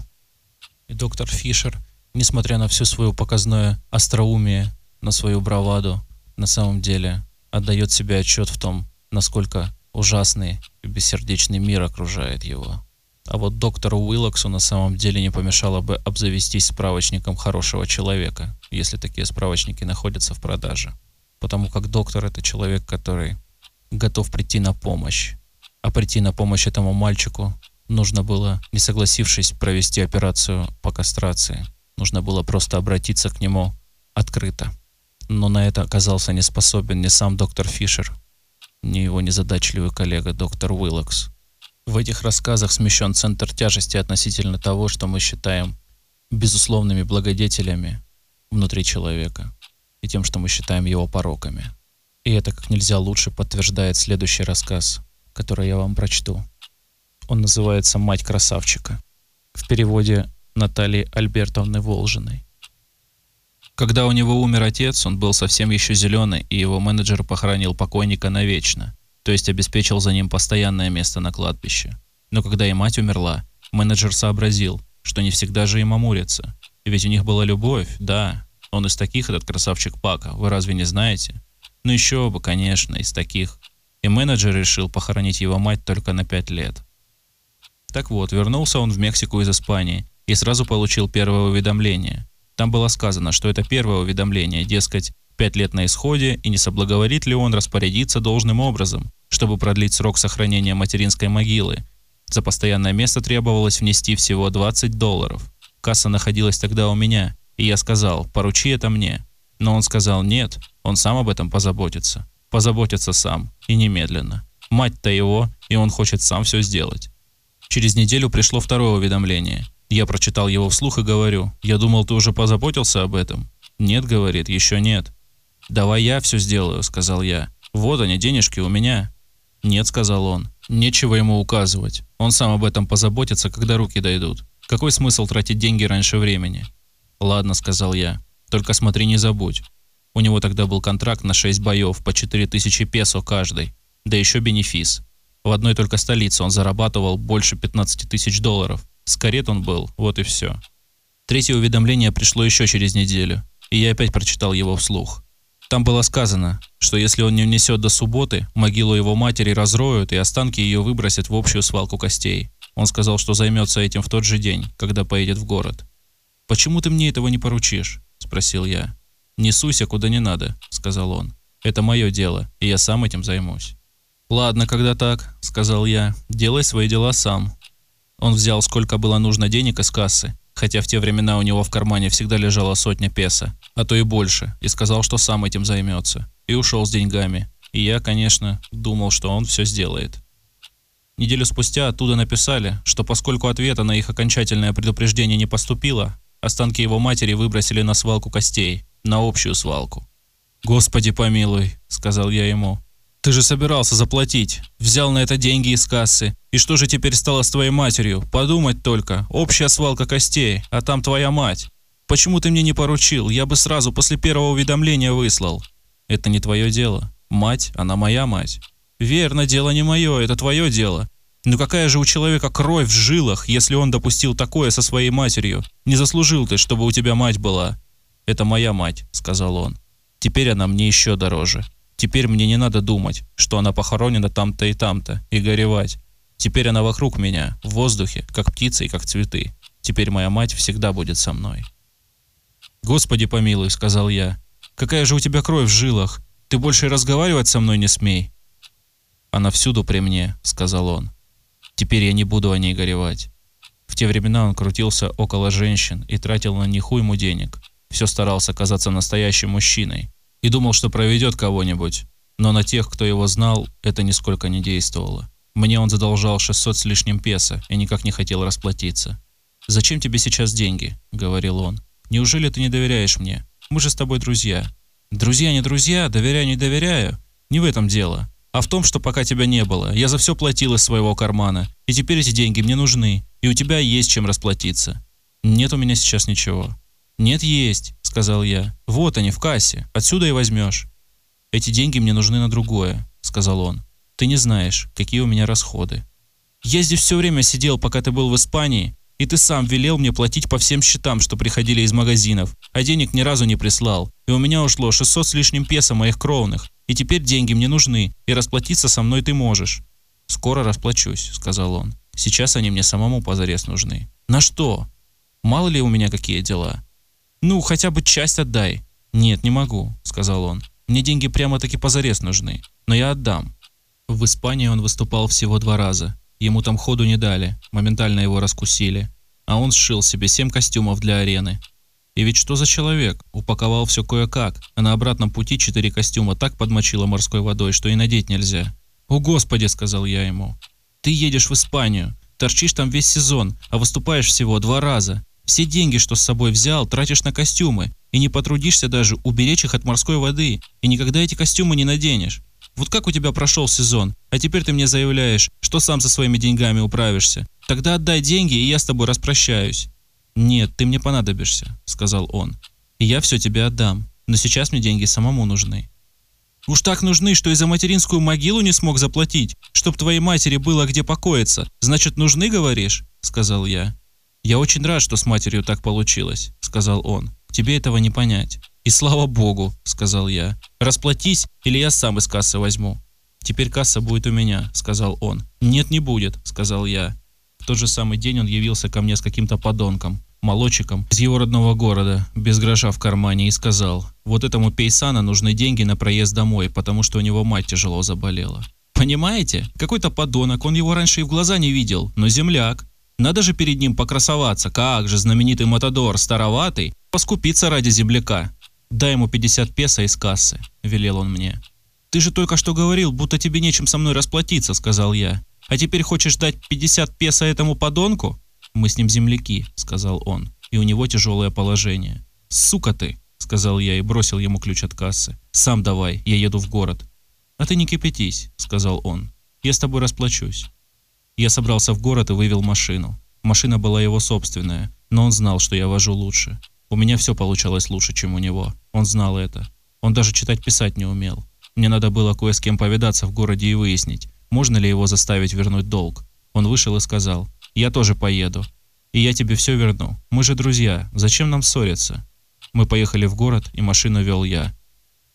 A: И доктор Фишер, несмотря на всю свою показное остроумие, на свою браваду, на самом деле отдает себе отчет в том, насколько ужасный и бессердечный мир окружает его. А вот доктору Уиллоксу на самом деле не помешало бы обзавестись справочником хорошего человека, если такие справочники находятся в продаже. Потому как доктор это человек, который готов прийти на помощь А прийти на помощь этому мальчику нужно было, не согласившись провести операцию по кастрации, нужно было просто обратиться к нему открыто. Но на это оказался не способен ни сам доктор Фишер, ни его незадачливый коллега доктор Уиллокс. В этих рассказах смещен центр тяжести относительно того, что мы считаем безусловными благодетелями внутри человека и тем, что мы считаем его пороками. И это как нельзя лучше подтверждает следующий рассказ, который я вам прочту. Он называется «Мать красавчика» в переводе Натальи Альбертовны Волжиной. Когда у него умер отец, он был совсем еще зеленый, и его менеджер похоронил покойника навечно, то есть обеспечил за ним постоянное место на кладбище. Но когда и мать умерла, менеджер сообразил, что не всегда же им амурятся. Ведь у них была любовь, да. Он из таких, этот красавчик Пака, вы разве не знаете? Ну еще бы, конечно, из таких. И менеджер решил похоронить его мать только на пять лет. Так вот, вернулся он в Мексику из Испании и сразу получил первое уведомление. Там было сказано, что это первое уведомление, дескать, пять лет на исходе, и не соблаговорит ли он распорядиться должным образом, чтобы продлить срок сохранения материнской могилы. За постоянное место требовалось внести всего 20 долларов. Касса находилась тогда у меня, и я сказал, поручи это мне. Но он сказал, нет, он сам об этом позаботится. Позаботится сам, и немедленно. Мать-то его, и он хочет сам все сделать. Через неделю пришло второе уведомление – я прочитал его вслух и говорю, я думал, ты уже позаботился об этом. Нет, говорит, еще нет. Давай я все сделаю, сказал я. Вот они, денежки у меня. Нет, сказал он. Нечего ему указывать. Он сам об этом позаботится, когда руки дойдут. Какой смысл тратить деньги раньше времени? Ладно, сказал я. Только смотри, не забудь. У него тогда был контракт на 6 боев по 4000 песо каждый. Да еще бенефис. В одной только столице он зарабатывал больше 15 тысяч долларов. С карет он был, вот и все. Третье уведомление пришло еще через неделю, и я опять прочитал его вслух. Там было сказано, что если он не унесет до субботы, могилу его матери разроют и останки ее выбросят в общую свалку костей. Он сказал, что займется этим в тот же день, когда поедет в город. «Почему ты мне этого не поручишь?» – спросил я. «Не суйся куда не надо», – сказал он. «Это мое дело, и я сам этим займусь». «Ладно, когда так», – сказал я. «Делай свои дела сам. Он взял сколько было нужно денег из кассы, хотя в те времена у него в кармане всегда лежала сотня песо, а то и больше, и сказал, что сам этим займется. И ушел с деньгами. И я, конечно, думал, что он все сделает. Неделю спустя оттуда написали, что поскольку ответа на их окончательное предупреждение не поступило, останки его матери выбросили на свалку костей, на общую свалку. «Господи помилуй», — сказал я ему, ты же собирался заплатить. Взял на это деньги из кассы. И что же теперь стало с твоей матерью? Подумать только. Общая свалка костей, а там твоя мать. Почему ты мне не поручил? Я бы сразу после первого уведомления выслал. Это не твое дело. Мать, она моя мать. Верно, дело не мое, это твое дело. Но какая же у человека кровь в жилах, если он допустил такое со своей матерью? Не заслужил ты, чтобы у тебя мать была. Это моя мать, сказал он. Теперь она мне еще дороже. Теперь мне не надо думать, что она похоронена там-то и там-то, и горевать. Теперь она вокруг меня, в воздухе, как птицы и как цветы. Теперь моя мать всегда будет со мной. «Господи помилуй», — сказал я, — «какая же у тебя кровь в жилах? Ты больше разговаривать со мной не смей». «Она всюду при мне», — сказал он. «Теперь я не буду о ней горевать». В те времена он крутился около женщин и тратил на них уйму денег. Все старался казаться настоящим мужчиной, и думал, что проведет кого-нибудь, но на тех, кто его знал, это нисколько не действовало. Мне он задолжал 600 с лишним песо и никак не хотел расплатиться. «Зачем тебе сейчас деньги?» – говорил он. «Неужели ты не доверяешь мне? Мы же с тобой друзья». «Друзья не друзья, доверяю не доверяю. Не в этом дело, а в том, что пока тебя не было, я за все платил из своего кармана, и теперь эти деньги мне нужны, и у тебя есть чем расплатиться. Нет у меня сейчас ничего. «Нет, есть», — сказал я. «Вот они, в кассе. Отсюда и возьмешь». «Эти деньги мне нужны на другое», — сказал он. «Ты не знаешь, какие у меня расходы». «Я здесь все время сидел, пока ты был в Испании, и ты сам велел мне платить по всем счетам, что приходили из магазинов, а денег ни разу не прислал. И у меня ушло 600 с лишним песо моих кровных, и теперь деньги мне нужны, и расплатиться со мной ты можешь». «Скоро расплачусь», — сказал он. «Сейчас они мне самому позарез нужны». «На что? Мало ли у меня какие дела?» «Ну, хотя бы часть отдай». «Нет, не могу», — сказал он. «Мне деньги прямо-таки позарез нужны, но я отдам». В Испании он выступал всего два раза. Ему там ходу не дали, моментально его раскусили. А он сшил себе семь костюмов для арены. И ведь что за человек? Упаковал все кое-как, а на обратном пути четыре костюма так подмочило морской водой, что и надеть нельзя. «О, Господи!» – сказал я ему. «Ты едешь в Испанию, торчишь там весь сезон, а выступаешь всего два раза. Все деньги, что с собой взял, тратишь на костюмы, и не потрудишься даже уберечь их от морской воды, и никогда эти костюмы не наденешь. Вот как у тебя прошел сезон, а теперь ты мне заявляешь, что сам со своими деньгами управишься. Тогда отдай деньги, и я с тобой распрощаюсь». «Нет, ты мне понадобишься», — сказал он. «И я все тебе отдам, но сейчас мне деньги самому нужны». «Уж так нужны, что и за материнскую могилу не смог заплатить, чтоб твоей матери было где покоиться. Значит, нужны, говоришь?» — сказал я. «Я очень рад, что с матерью так получилось», — сказал он. «Тебе этого не понять». «И слава богу», — сказал я. «Расплатись, или я сам из кассы возьму». «Теперь касса будет у меня», — сказал он. «Нет, не будет», — сказал я. В тот же самый день он явился ко мне с каким-то подонком, молодчиком из его родного города, без гроша в кармане, и сказал, вот этому Пейсана нужны деньги на проезд домой, потому что у него мать тяжело заболела. Понимаете? Какой-то подонок, он его раньше и в глаза не видел, но земляк. Надо же перед ним покрасоваться, как же знаменитый Матадор, староватый, поскупиться ради земляка. «Дай ему 50 песо из кассы», – велел он мне. «Ты же только что говорил, будто тебе нечем со мной расплатиться», – сказал я. «А теперь хочешь дать 50 песо этому подонку?» «Мы с ним земляки», – сказал он, – «и у него тяжелое положение». «Сука ты», – сказал я и бросил ему ключ от кассы. «Сам давай, я еду в город». «А ты не кипятись», – сказал он. «Я с тобой расплачусь». Я собрался в город и вывел машину. Машина была его собственная, но он знал, что я вожу лучше. У меня все получалось лучше, чем у него. Он знал это. Он даже читать-писать не умел. Мне надо было кое с кем повидаться в городе и выяснить, можно ли его заставить вернуть долг. Он вышел и сказал, «Я тоже поеду. И я тебе все верну. Мы же друзья. Зачем нам ссориться?» Мы поехали в город, и машину вел я.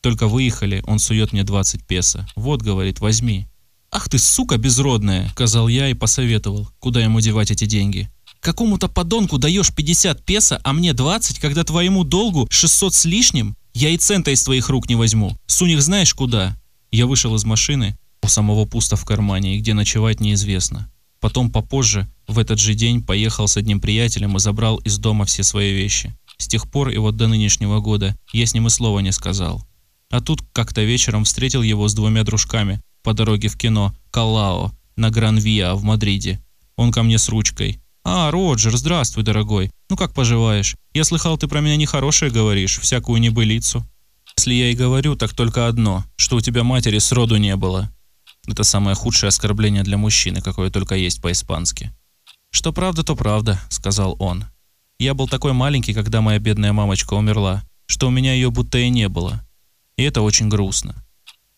A: Только выехали, он сует мне 20 песо. «Вот, — говорит, — возьми». «Ах ты, сука безродная!» — сказал я и посоветовал, куда ему девать эти деньги. Какому-то подонку даешь 50 песо, а мне 20, когда твоему долгу 600 с лишним? Я и цента из твоих рук не возьму. Сунь их знаешь куда?» Я вышел из машины, у самого пусто в кармане, и где ночевать неизвестно. Потом попозже, в этот же день, поехал с одним приятелем и забрал из дома все свои вещи. С тех пор и вот до нынешнего года я с ним и слова не сказал. А тут как-то вечером встретил его с двумя дружками по дороге в кино «Калао» на Гран-Виа в Мадриде. Он ко мне с ручкой. «А, Роджер, здравствуй, дорогой. Ну как поживаешь? Я слыхал, ты про меня нехорошее говоришь, всякую небылицу». Если я и говорю, так только одно, что у тебя матери сроду не было. Это самое худшее оскорбление для мужчины, какое только есть по-испански. «Что правда, то правда», — сказал он. «Я был такой маленький, когда моя бедная мамочка умерла, что у меня ее будто и не было. И это очень грустно.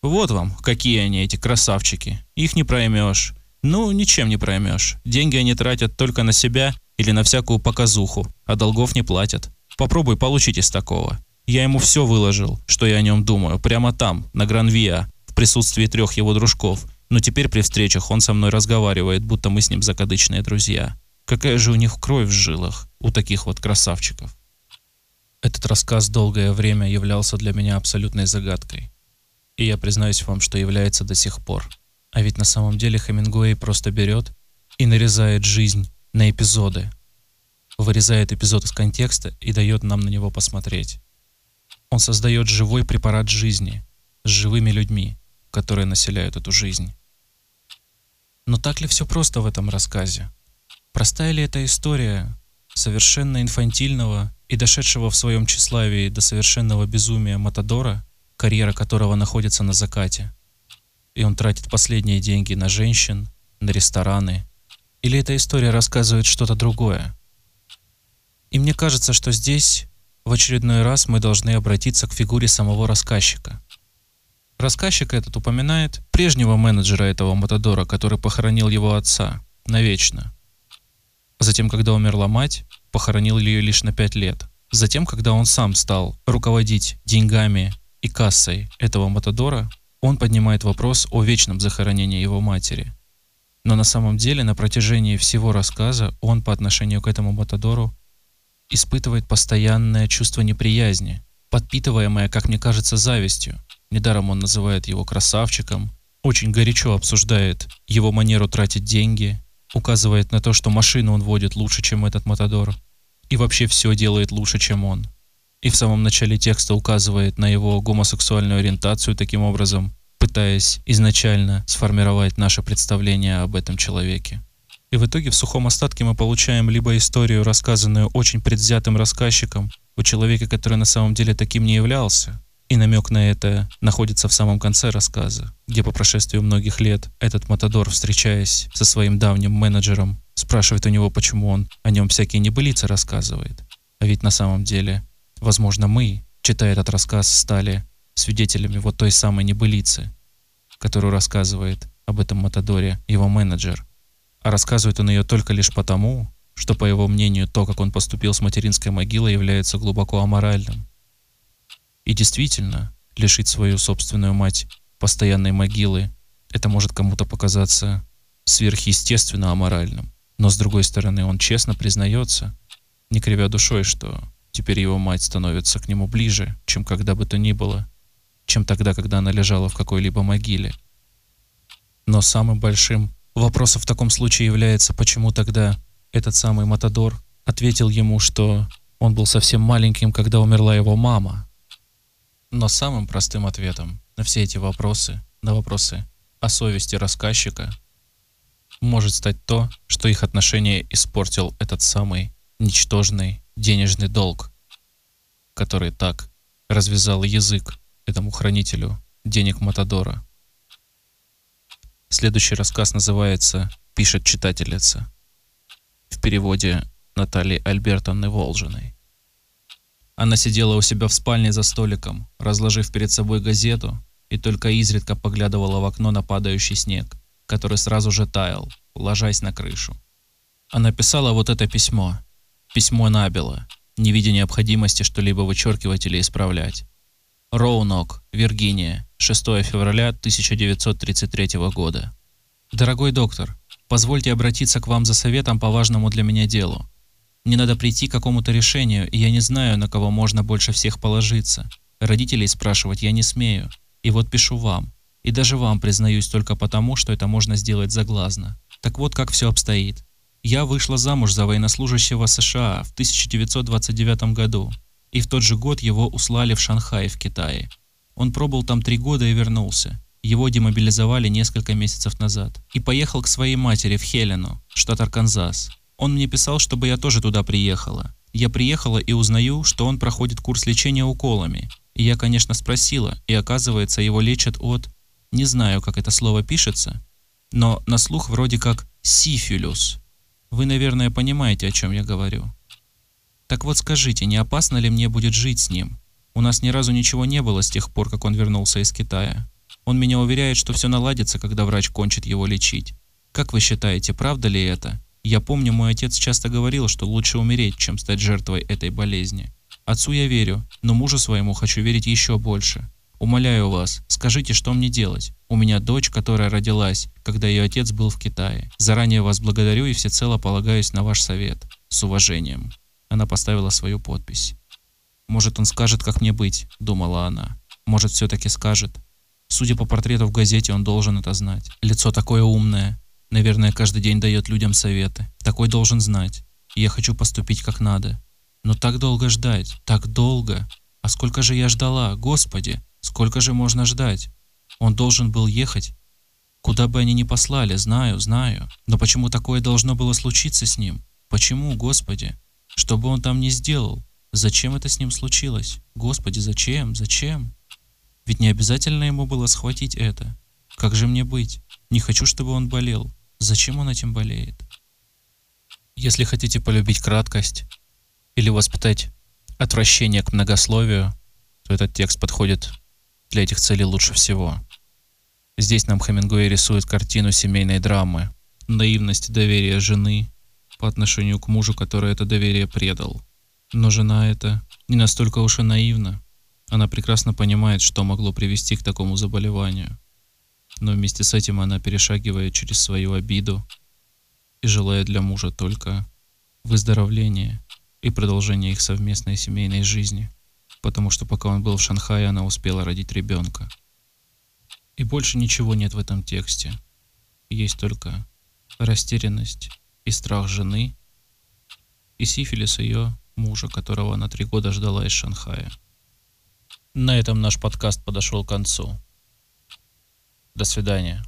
A: Вот вам, какие они, эти красавчики. Их не проймешь. Ну, ничем не проймешь. Деньги они тратят только на себя или на всякую показуху, а долгов не платят. Попробуй получить из такого. Я ему все выложил, что я о нем думаю, прямо там, на Гранвиа, присутствии трех его дружков. Но теперь при встречах он со мной разговаривает, будто мы с ним закадычные друзья. Какая же у них кровь в жилах, у таких вот красавчиков. Этот рассказ долгое время являлся для меня абсолютной загадкой. И я признаюсь вам, что является до сих пор. А ведь на самом деле Хемингуэй просто берет и нарезает жизнь на эпизоды. Вырезает эпизод из контекста и дает нам на него посмотреть. Он создает живой препарат жизни с живыми людьми, которые населяют эту жизнь. Но так ли все просто в этом рассказе? Простая ли эта история совершенно инфантильного и дошедшего в своем тщеславии до совершенного безумия Матадора, карьера которого находится на закате – и он тратит последние деньги на женщин, на рестораны. Или эта история рассказывает что-то другое? И мне кажется, что здесь в очередной раз мы должны обратиться к фигуре самого рассказчика. Рассказчик этот упоминает прежнего менеджера этого Матадора, который похоронил его отца навечно. Затем, когда умерла мать, похоронил ее лишь на пять лет. Затем, когда он сам стал руководить деньгами и кассой этого Матадора, он поднимает вопрос о вечном захоронении его матери. Но на самом деле на протяжении всего рассказа он по отношению к этому Матадору испытывает постоянное чувство неприязни, подпитываемое, как мне кажется, завистью. Недаром он называет его красавчиком, очень горячо обсуждает его манеру тратить деньги, указывает на то, что машину он водит лучше, чем этот Матадор, и вообще все делает лучше, чем он. И в самом начале текста указывает на его гомосексуальную ориентацию таким образом, пытаясь изначально сформировать наше представление об этом человеке. И в итоге в сухом остатке мы получаем либо историю, рассказанную очень предвзятым рассказчиком, у человека, который на самом деле таким не являлся, и намек на это находится в самом конце рассказа, где по прошествию многих лет этот Матадор, встречаясь со своим давним менеджером, спрашивает у него, почему он о нем всякие небылицы рассказывает. А ведь на самом деле, возможно, мы, читая этот рассказ, стали свидетелями вот той самой небылицы, которую рассказывает об этом Матадоре его менеджер. А рассказывает он ее только лишь потому, что, по его мнению, то, как он поступил с материнской могилой, является глубоко аморальным. И действительно, лишить свою собственную мать постоянной могилы, это может кому-то показаться сверхъестественно аморальным. Но с другой стороны, он честно признается, не кривя душой, что теперь его мать становится к нему ближе, чем когда бы то ни было, чем тогда, когда она лежала в какой-либо могиле. Но самым большим вопросом в таком случае является, почему тогда этот самый Матадор ответил ему, что он был совсем маленьким, когда умерла его мама. Но самым простым ответом на все эти вопросы, на вопросы о совести рассказчика, может стать то, что их отношения испортил этот самый ничтожный денежный долг, который так развязал язык этому хранителю денег Матадора. Следующий рассказ называется «Пишет читательница» в переводе Натальи Альбертовны Волжиной. Она сидела у себя в спальне за столиком, разложив перед собой газету, и только изредка поглядывала в окно на падающий снег, который сразу же таял, ложась на крышу. Она писала вот это письмо. Письмо набело, не видя необходимости что-либо вычеркивать или исправлять. Роунок, Виргиния, 6 февраля 1933 года. Дорогой доктор, позвольте обратиться к вам за советом по важному для меня делу. Мне надо прийти к какому-то решению, и я не знаю, на кого можно больше всех положиться. Родителей спрашивать я не смею. И вот пишу вам. И даже вам признаюсь только потому, что это можно сделать заглазно. Так вот, как все обстоит. Я вышла замуж за военнослужащего США в 1929 году и в тот же год его услали в Шанхай в Китае. Он пробыл там три года и вернулся. Его демобилизовали несколько месяцев назад. И поехал к своей матери в Хелену, штат Арканзас. Он мне писал, чтобы я тоже туда приехала. Я приехала и узнаю, что он проходит курс лечения уколами. И я, конечно, спросила, и оказывается, его лечат от... Не знаю, как это слово пишется, но на слух вроде как «сифилюс». Вы, наверное, понимаете, о чем я говорю. Так вот скажите, не опасно ли мне будет жить с ним? У нас ни разу ничего не было с тех пор, как он вернулся из Китая. Он меня уверяет, что все наладится, когда врач кончит его лечить. Как вы считаете, правда ли это? Я помню, мой отец часто говорил, что лучше умереть, чем стать жертвой этой болезни. Отцу я верю, но мужу своему хочу верить еще больше. Умоляю вас, скажите, что мне делать? У меня дочь, которая родилась, когда ее отец был в Китае. Заранее вас благодарю и всецело полагаюсь на ваш совет. С уважением. Она поставила свою подпись. «Может, он скажет, как мне быть», — думала она. «Может, все-таки скажет. Судя по портрету в газете, он должен это знать. Лицо такое умное. Наверное, каждый день дает людям советы. Такой должен знать. Я хочу поступить как надо. Но так долго ждать, так долго. А сколько же я ждала, Господи, сколько же можно ждать? Он должен был ехать. Куда бы они ни послали, знаю, знаю. Но почему такое должно было случиться с ним? Почему, Господи? Что бы он там ни сделал, зачем это с ним случилось? Господи, зачем? Зачем? Ведь не обязательно ему было схватить это. Как же мне быть? Не хочу, чтобы он болел. Зачем он этим болеет? Если хотите полюбить краткость или воспитать отвращение к многословию, то этот текст подходит для этих целей лучше всего. Здесь нам Хемингуэй рисует картину семейной драмы, наивность доверия жены по отношению к мужу, который это доверие предал. Но жена эта не настолько уж и наивна. Она прекрасно понимает, что могло привести к такому заболеванию. Но вместе с этим она перешагивает через свою обиду и желает для мужа только выздоровления и продолжения их совместной семейной жизни, потому что пока он был в Шанхае, она успела родить ребенка. И больше ничего нет в этом тексте. Есть только растерянность и страх жены, и сифилис ее мужа, которого она три года ждала из Шанхая. На этом наш подкаст подошел к концу. До свидания.